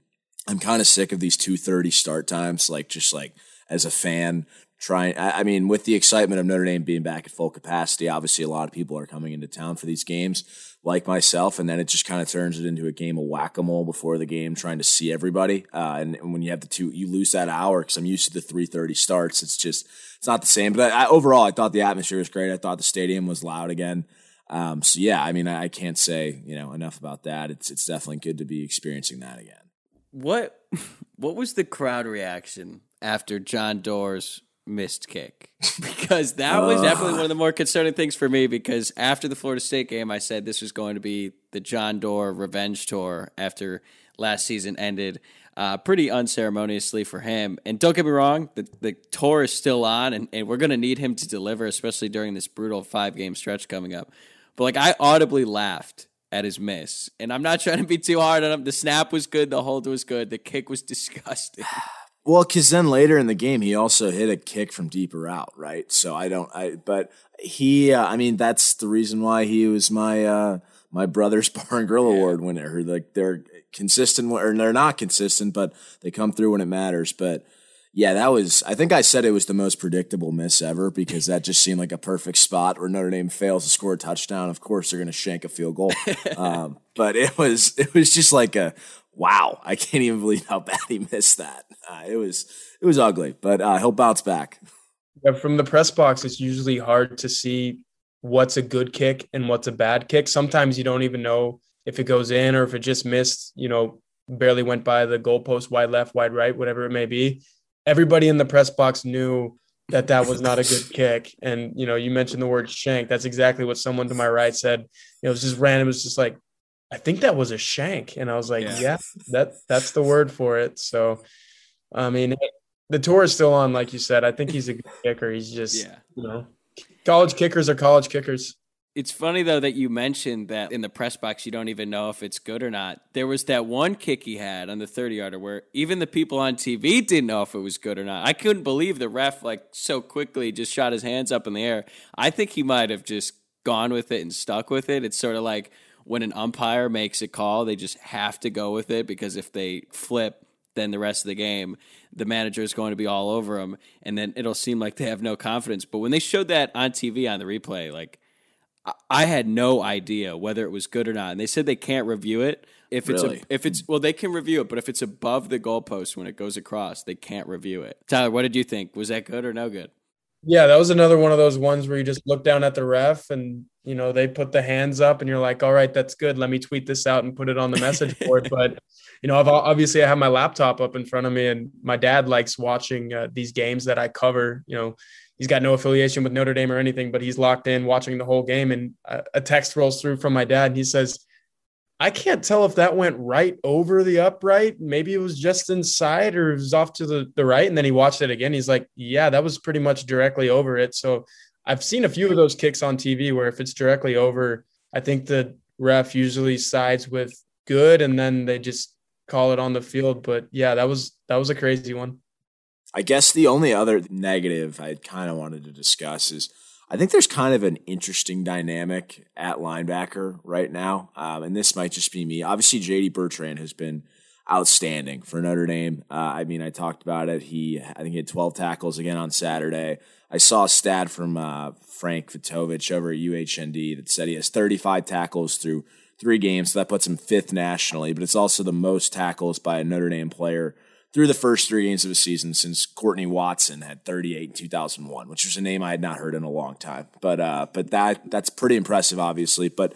I'm kind of sick of these 2:30 start times. Like, just like as a fan, trying. I, I mean, with the excitement of Notre Dame being back at full capacity, obviously a lot of people are coming into town for these games, like myself, and then it just kind of turns it into a game of whack a mole before the game, trying to see everybody. Uh, and, and, when you have the two, you lose that hour because I'm used to the 3:30 starts. It's just it's not the same. But I, I, overall, I thought the atmosphere was great. I thought the stadium was loud again. Um, so yeah, I mean, I, I can't say you know enough about that. It's it's definitely good to be experiencing that again. What what was the crowd reaction after John Doerer's missed kick. Because that was definitely one of the more concerning things for me because after the Florida State game I said this was going to be the John Doerer revenge tour after last season ended uh, pretty unceremoniously for him. And don't get me wrong the, the tour is still on and, and we're going to need him to deliver especially during this brutal five game stretch coming up. But like I audibly laughed at his miss. And I'm not trying to be too hard on him. The snap was good. The hold was good. The kick was disgusting Well, because then later in the game, he also hit a kick from deeper out, right? So I don't, I, but he, uh, I mean, that's the reason why he was my, uh, my brother's bar and grill yeah. award winner. Like they're consistent or they're not consistent, but they come through when it matters. But yeah, that was, I think I said it was the most predictable miss ever because that just seemed like a perfect spot where Notre Dame fails to score a touchdown. Of course, they're going to shank a field goal. um, but it was, it was just like a, wow, I can't even believe how bad he missed that. Uh, it was it was ugly, but uh, he'll bounce back. Yeah, from the press box, it's usually hard to see what's a good kick and what's a bad kick. Sometimes you don't even know if it goes in or if it just missed. You know, barely went by the goalpost, wide left, wide right, whatever it may be. everybody in the press box knew that that was not a good kick. And you know, you mentioned the word shank. That's exactly what someone to my right said. You know, it was just random. It was just like, I think that was a shank, and I was like, yeah, yeah that that's the word for it. So, I mean, the tour is still on, like you said. I think he's a good kicker. He's just, yeah. you know, college kickers are college kickers. It's funny though that you mentioned that in the press box you don't even know if it's good or not. There was that one kick he had on the 30 yarder where even the people on TV didn't know if it was good or not. I couldn't believe the ref like so quickly just shot his hands up in the air. I think he might have just gone with it and stuck with it. It's sort of like when an umpire makes a call, they just have to go with it because if they flip, then the rest of the game, the manager is going to be all over them, and then it'll seem like they have no confidence. But when they showed that on TV on the replay, like I had no idea whether it was good or not, and they said they can't review it if it's really? a, if it's well they can review it, but if it's above the goalpost when it goes across, they can't review it. Tyler, what did you think? Was that good or no good? Yeah, that was another one of those ones where you just look down at the ref and you know they put the hands up and you're like, all right, that's good. Let me tweet this out and put it on the message board. but you know, I've obviously I have my laptop up in front of me, and my dad likes watching uh, these games that I cover. You know, he's got no affiliation with Notre Dame or anything, but he's locked in watching the whole game. And a text rolls through from my dad, and he says, I can't tell if that went right over the upright. Maybe it was just inside or it was off to the, the right. And then he watched it again. He's like, Yeah, that was pretty much directly over it. So I've seen a few of those kicks on TV where if it's directly over, I think the ref usually sides with good and then they just call it on the field. But yeah, that was that was a crazy one. I guess the only other negative I kind of wanted to discuss is I think there's kind of an interesting dynamic at linebacker right now. Um, and this might just be me. Obviously, JD Bertrand has been outstanding for Notre Dame. Uh, I mean, I talked about it. He, I think he had 12 tackles again on Saturday. I saw a stat from uh, Frank Vitovitch over at UHND that said he has 35 tackles through three games. So that puts him fifth nationally, but it's also the most tackles by a Notre Dame player through the first three games of the season since Courtney Watson had 38 in 2001, which was a name I had not heard in a long time. But uh, but that that's pretty impressive, obviously. But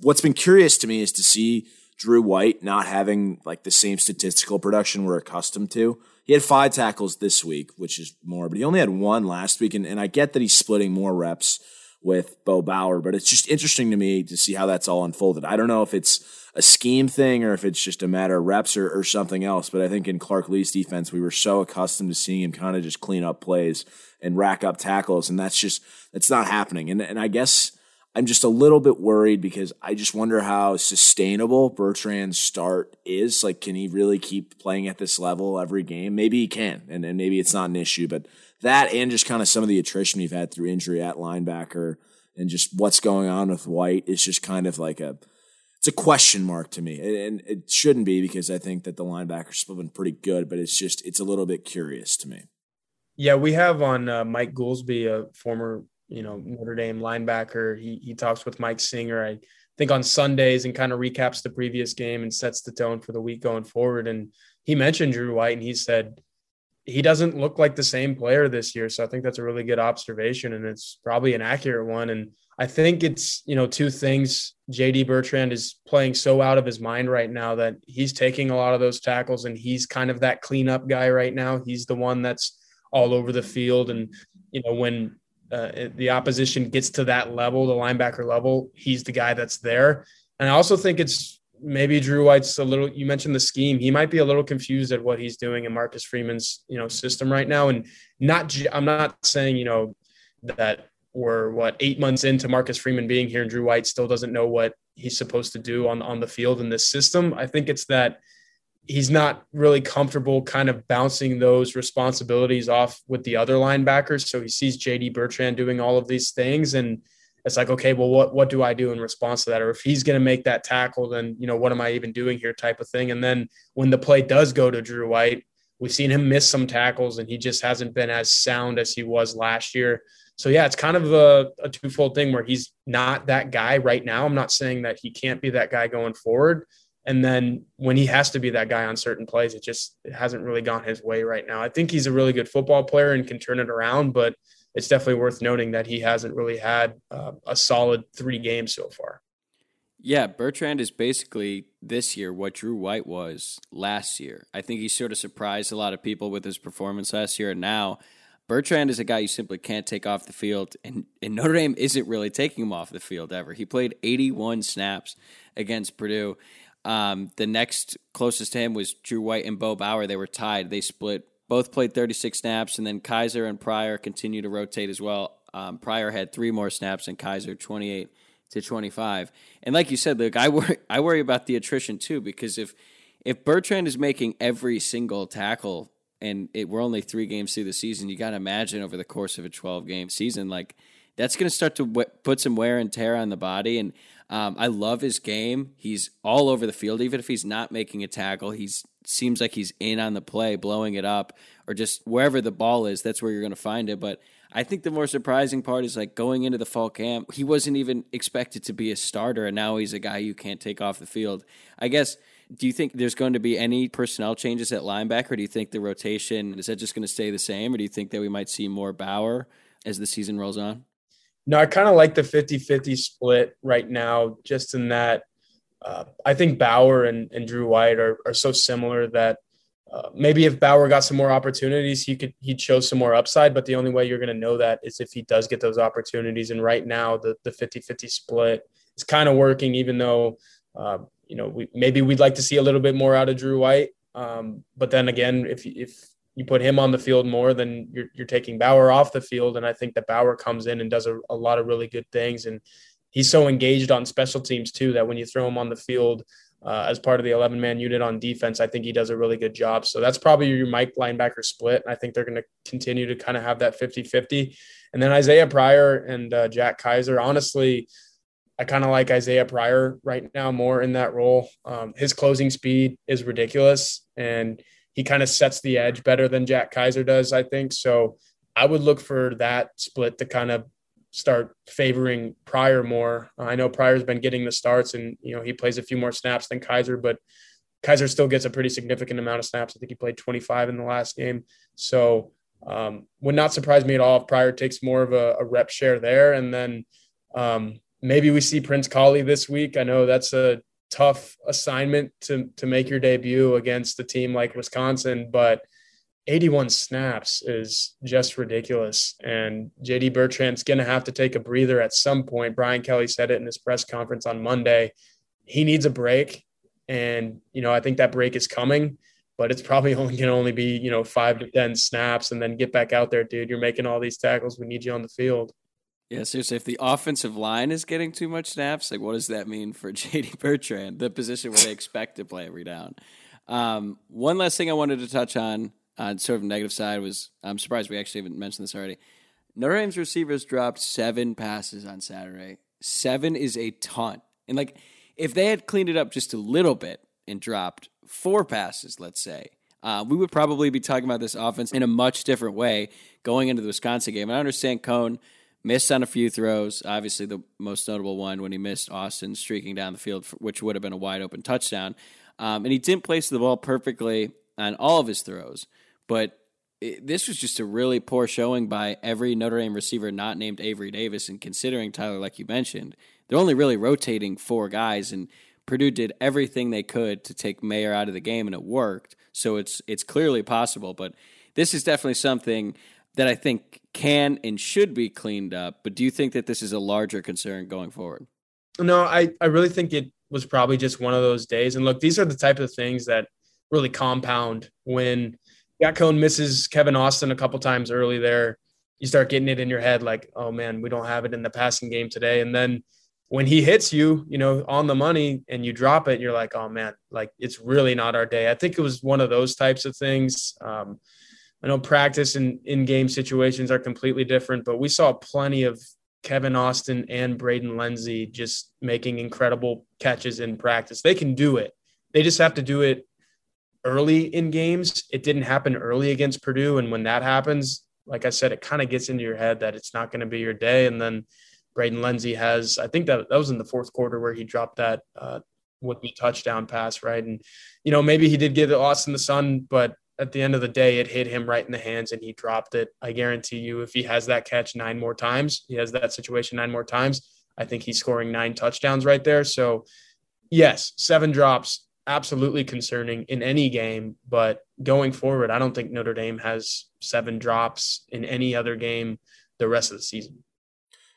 what's been curious to me is to see Drew White not having like the same statistical production we're accustomed to. He had five tackles this week, which is more, but he only had one last week. And, and I get that he's splitting more reps with Bo Bauer, but it's just interesting to me to see how that's all unfolded. I don't know if it's a scheme thing or if it's just a matter of reps or, or something else, but I think in Clark Lea's defense, we were so accustomed to seeing him kind of just clean up plays and rack up tackles, and that's just that's not happening. And and I guess I'm just a little bit worried because I just wonder how sustainable Bertrand's start is. Like, can he really keep playing at this level every game? Maybe he can, and, and maybe it's not an issue, but that and just kind of some of the attrition we've had through injury at linebacker and just what's going on with White is just kind of like a it's a question mark to me, and it shouldn't be because I think that the linebackers have been pretty good, but it's just it's a little bit curious to me. Yeah, we have on uh, Mike Goolsby, a former you know Notre Dame linebacker. He he talks with Mike Singer. I think on Sundays and kind of recaps the previous game and sets the tone for the week going forward. And he mentioned Drew White, and he said he doesn't look like the same player this year. So I think that's a really good observation and it's probably an accurate one. And I think it's, you know, two things. JD Bertrand is playing so out of his mind right now that he's taking a lot of those tackles and he's kind of that cleanup guy right now. He's the one that's all over the field. And, you know, when uh, the opposition gets to that level, the linebacker level, he's the guy that's there. And I also think it's maybe Drew White's a little. You mentioned the scheme; he might be a little confused at what he's doing in Marcus Freeman's you know system right now. And not, I'm not saying you know that we're what eight months into Marcus Freeman being here, and Drew White still doesn't know what he's supposed to do on on the field in this system. I think it's that he's not really comfortable kind of bouncing those responsibilities off with the other linebackers. So he sees JD Bertrand doing all of these things and it's like, okay, well, what what do I do in response to that? Or if he's going to make that tackle, then you know, what am I even doing here? Type of thing. And then when the play does go to Drew White, we've seen him miss some tackles, and he just hasn't been as sound as he was last year. So yeah, it's kind of a, a twofold thing where he's not that guy right now. I'm not saying that he can't be that guy going forward. And then when he has to be that guy on certain plays, it just it hasn't really gone his way right now. I think he's a really good football player and can turn it around, but it's definitely worth noting that he hasn't really had uh, a solid three games so far. Yeah, Bertrand is basically this year what Drew White was last year. I think he sort of surprised a lot of people with his performance last year. And now Bertrand is a guy you simply can't take off the field. And, and Notre Dame isn't really taking him off the field ever. He played 81 snaps against Purdue. Um, the next closest to him was Drew White and Bo Bauer. They were tied. They split, both played 36 snaps. And then Kaiser and Pryor continue to rotate as well. Um, Pryor had three more snaps and Kaiser 28 to 25. And like you said, look, I worry, I worry about the attrition too because if if Bertrand is making every single tackle and it, we're only three games through the season, you got to imagine over the course of a 12 game season, like that's going to start to w- put some wear and tear on the body. And um, I love his game. He's all over the field, even if he's not making a tackle. He's seems like he's in on the play, blowing it up, or just wherever the ball is. That's where you're going to find it. But I think the more surprising part is like going into the fall camp, he wasn't even expected to be a starter, and now he's a guy you can't take off the field. I guess. Do you think there's going to be any personnel changes at linebacker? Do you think the rotation is that just going to stay the same, or do you think that we might see more Bauer as the season rolls on? No, I kind of like the 50 50 split right now, just in that uh, I think Bauer and, and Drew White are, are so similar that uh, maybe if Bauer got some more opportunities, he could he'd show some more upside. But the only way you're going to know that is if he does get those opportunities. And right now, the the 50-50 split is kind of working, even though uh, you know we maybe we'd like to see a little bit more out of Drew White. Um, but then again, if if you put him on the field more, then you're you're taking Bauer off the field. And I think that Bauer comes in and does a, a lot of really good things. And he's so engaged on special teams too that when you throw him on the field uh, as part of the 11 man unit on defense. I think he does a really good job. So that's probably your Mike linebacker split. And I think they're going to continue to kind of have that 50 50. And then Isaiah Pryor and uh, Jack Kaiser, honestly, I kind of like Isaiah Pryor right now more in that role. Um, his closing speed is ridiculous and he kind of sets the edge better than Jack Kaiser does, I think. So I would look for that split to kind of start favoring Pryor more. Uh, I know Pryor's been getting the starts and, you know, he plays a few more snaps than Kaiser, but Kaiser still gets a pretty significant amount of snaps. I think he played 25 in the last game. So um, would not surprise me at all if Pryor takes more of a, a rep share there. And then um, maybe we see Prince Kollie this week. I know that's a tough assignment to, to make your debut against a team like Wisconsin, but – 81 snaps is just ridiculous. And JD Bertrand's going to have to take a breather at some point. Brian Kelly said it in his press conference on Monday. He needs a break. And, you know, I think that break is coming, but it's probably only going to only be, you know, five to 10 snaps and then get back out there, dude. You're making all these tackles. We need you on the field. Yeah, seriously, if the offensive line is getting too much snaps, like what does that mean for JD Bertrand, the position where they expect to play every down? Um, one last thing I wanted to touch on uh, sort of negative side was I'm surprised we actually haven't mentioned this already. Notre Dame's receivers dropped seven passes on Saturday. Seven is a ton. And like if they had cleaned it up just a little bit and dropped four passes, let's say, uh, we would probably be talking about this offense in a much different way going into the Wisconsin game. And I understand Coan missed on a few throws. Obviously, the most notable one when he missed Austin streaking down the field, which would have been a wide open touchdown. Um, and he didn't place the ball perfectly on all of his throws. But it, this was just a really poor showing by every Notre Dame receiver not named Avery Davis. And considering Tyler, like you mentioned, they're only really rotating four guys, and Purdue did everything they could to take Mayer out of the game, and it worked. So it's it's clearly possible. But this is definitely something that I think can and should be cleaned up. But do you think that this is a larger concern going forward? No, I, I really think it was probably just one of those days. And look, these are the type of things that really compound when Jack Coan misses Kevin Austin a couple times early there. You start getting it in your head like, oh man, we don't have it in the passing game today. And then when he hits you, you know, on the money and you drop it, you're like, oh man, like it's really not our day. I think it was one of those types of things. Um, I know practice and in game situations are completely different, but we saw plenty of Kevin Austin and Braden Lenzy just making incredible catches in practice. They can do it. They just have to do it early in games. It didn't happen early against Purdue. And when that happens, like I said, it kind of gets into your head that it's not going to be your day. And then Braden Lenzy has, I think that that was in the fourth quarter where he dropped that uh, would be touchdown pass, right? And, you know, maybe he did get it lost in the sun, but at the end of the day, it hit him right in the hands and he dropped it. I guarantee you, if he has that catch nine more times, he has that situation nine more times. I think he's scoring nine touchdowns right there. So, yes, seven drops, absolutely concerning in any game. But going forward, I don't think Notre Dame has seven drops in any other game the rest of the season.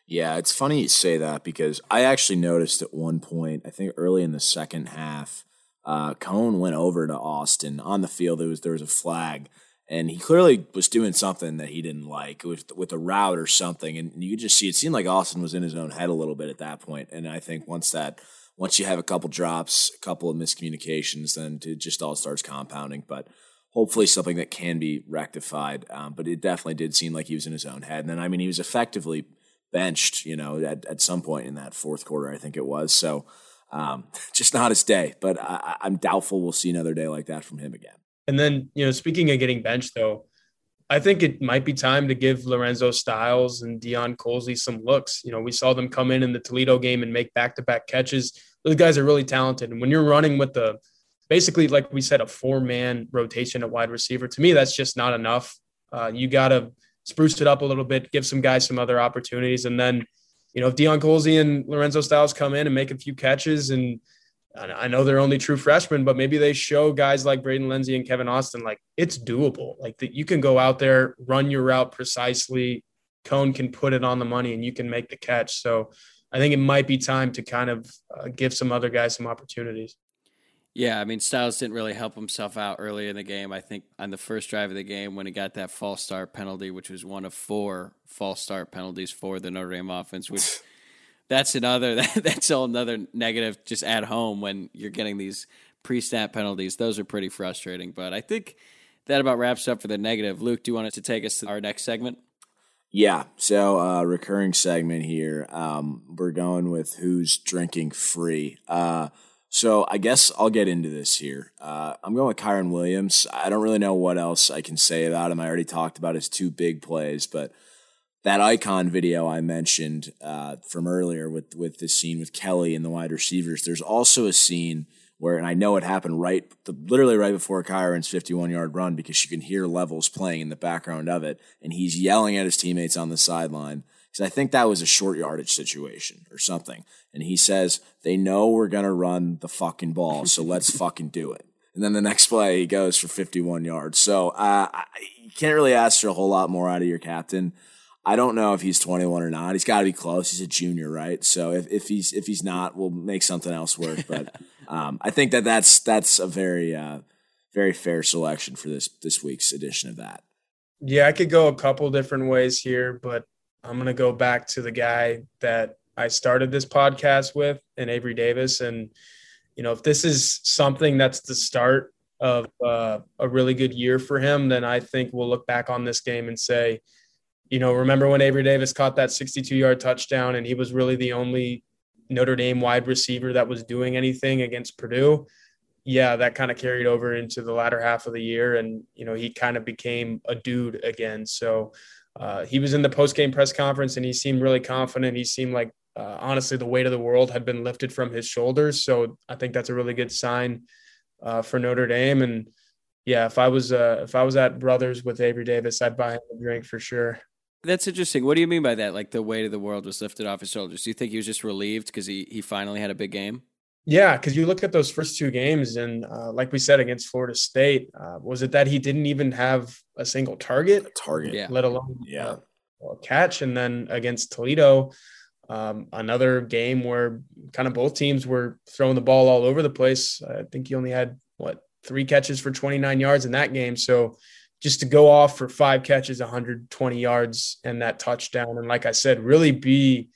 Yeah, it's funny you say that because I actually noticed at one point, I think early in the second half, uh, Coan went over to Austin on the field. There was there was a flag, and he clearly was doing something that he didn't like with with a route or something. And you could just see it seemed like Austin was in his own head a little bit at that point. And I think once that once you have a couple drops, a couple of miscommunications, then it just all starts compounding. But hopefully something that can be rectified. Um, but it definitely did seem like he was in his own head. And then I mean he was effectively benched, you know, at, at some point in that fourth quarter, I think it was. So um, just not his day, but I, I'm doubtful we'll see another day like that from him again. And then, you know, speaking of getting benched, though, I think it might be time to give Lorenzo Styles and Deion Colzie some looks. You know, we saw them come in in the Toledo game and make back to back catches. Those guys are really talented. And when you're running with the basically, like we said, a four man rotation at wide receiver, to me, that's just not enough. Uh, you got to spruce it up a little bit, give some guys some other opportunities. And then, you know, if Deion Colzie and Lorenzo Styles come in and make a few catches, and I know they're only true freshmen, but maybe they show guys like Braden Lenzy and Kevin Austin like it's doable. Like that you can go out there, run your route precisely. Coan can put it on the money and you can make the catch. So I think it might be time to kind of uh, give some other guys some opportunities. Yeah, I mean Styles didn't really help himself out early in the game. I think on the first drive of the game when he got that false start penalty, which was one of four false start penalties for the Notre Dame offense, which that's another that, that's all another negative just at home when you're getting these pre-snap penalties. Those are pretty frustrating. But I think that about wraps up for the negative. Luke, do you want to take us to our next segment? Yeah, so uh, recurring segment here. Um, we're going with who's drinking free. Uh, so I guess I'll get into this here. Uh, I'm going with Kyren Williams. I don't really know what else I can say about him. I already talked about his two big plays, but that icon video I mentioned uh, from earlier with with the scene with Kelly and the wide receivers. There's also a scene where, and I know it happened right, literally right before Kyren's 51 yard run because you can hear levels playing in the background of it, and he's yelling at his teammates on the sideline because I think that was a short yardage situation or something. And he says, they know we're going to run the fucking ball, so let's fucking do it. And then the next play, he goes for 51 yards. So uh, you can't really ask for a whole lot more out of your captain. I don't know if he's 21 or not. He's got to be close. He's a junior, right? So if, if he's if he's not, we'll make something else work. But um, I think that that's that's a very uh, very fair selection for this this week's edition of that. Yeah, I could go a couple different ways here, but I'm going to go back to the guy that I started this podcast with, and Avery Davis. And, you know, if this is something that's the start of uh, a really good year for him, then I think we'll look back on this game and say, you know, remember when Avery Davis caught that 62 yard touchdown and he was really the only Notre Dame wide receiver that was doing anything against Purdue? Yeah, that kind of carried over into the latter half of the year. And, you know, he kind of became a dude again. So, uh, he was in the post game press conference and he seemed really confident. He seemed like, uh, honestly, the weight of the world had been lifted from his shoulders. So I think that's a really good sign uh, for Notre Dame. And yeah, if I was uh, if I was at Brothers with Avery Davis, I'd buy him a drink for sure. That's interesting. What do you mean by that? Like the weight of the world was lifted off his shoulders. Do you think he was just relieved because he he finally had a big game? Yeah, because you look at those first two games, and uh, like we said against Florida State, uh, was it that he didn't even have a single target, a target, yeah. let alone yeah, a catch, and then against Toledo, um, another game where kind of both teams were throwing the ball all over the place. I think he only had what three catches for 29 yards in that game, so just to go off for five catches, 120 yards, and that touchdown, and like I said, really be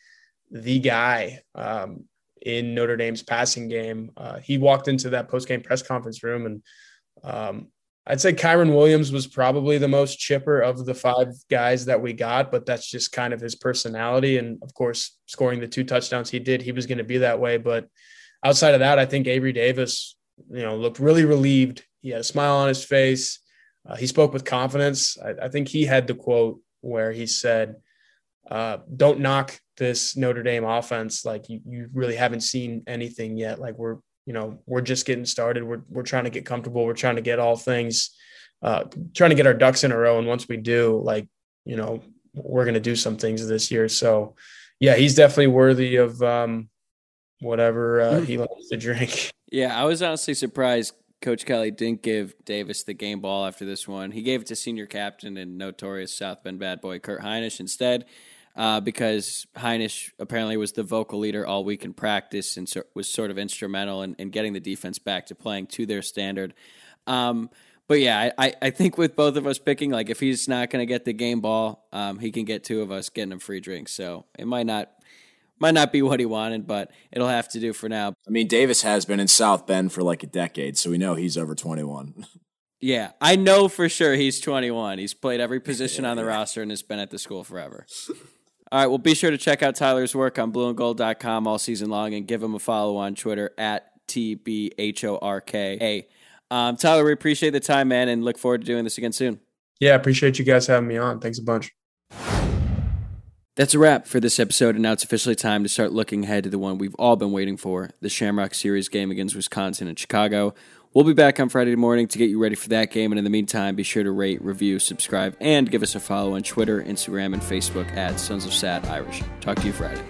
the guy. Um, in Notre Dame's passing game. Uh, he walked into that post game press conference room, and um, I'd say Kyren Williams was probably the most chipper of the five guys that we got, but that's just kind of his personality. And of course, scoring the two touchdowns he did, he was going to be that way. But outside of that, I think Avery Davis, you know, looked really relieved. He had a smile on his face. Uh, he spoke with confidence. I, I think he had the quote where he said, uh, don't knock this Notre Dame offense. Like you, you really haven't seen anything yet. Like we're, you know, we're just getting started. We're, we're trying to get comfortable. We're trying to get all things, uh, trying to get our ducks in a row. And once we do, like, you know, we're going to do some things this year. So yeah, he's definitely worthy of um, whatever uh, he likes to drink. Yeah, I was honestly surprised Coach Kelly didn't give Davis the game ball after this one. He gave it to senior captain and notorious South Bend bad boy Kurt Hinish instead, uh, because Hinish apparently was the vocal leader all week in practice and so, was sort of instrumental in, in, getting the defense back to playing to their standard. Um, but yeah, I, I think with both of us picking, like if he's not going to get the game ball, um, he can get two of us getting him free drinks. So it might not might not be what he wanted, but it'll have to do for now. I mean, Davis has been in South Bend for like a decade, so we know he's over 21. Yeah, I know for sure he's 21. He's played every position on the roster and has been at the school forever. All right, well, be sure to check out Tyler's work on blueandgold.com all season long and give him a follow on Twitter at TBHORKA. Um, Tyler, we appreciate the time, man, and look forward to doing this again soon. Yeah, appreciate you guys having me on. Thanks a bunch. That's a wrap for this episode, and now it's officially time to start looking ahead to the one we've all been waiting for the Shamrock Series game against Wisconsin and Chicago. We'll be back on Friday morning to get you ready for that game, and in the meantime, be sure to rate, review, subscribe, and give us a follow on Twitter, Instagram, and Facebook at Sons of Sad Irish. Talk to you Friday.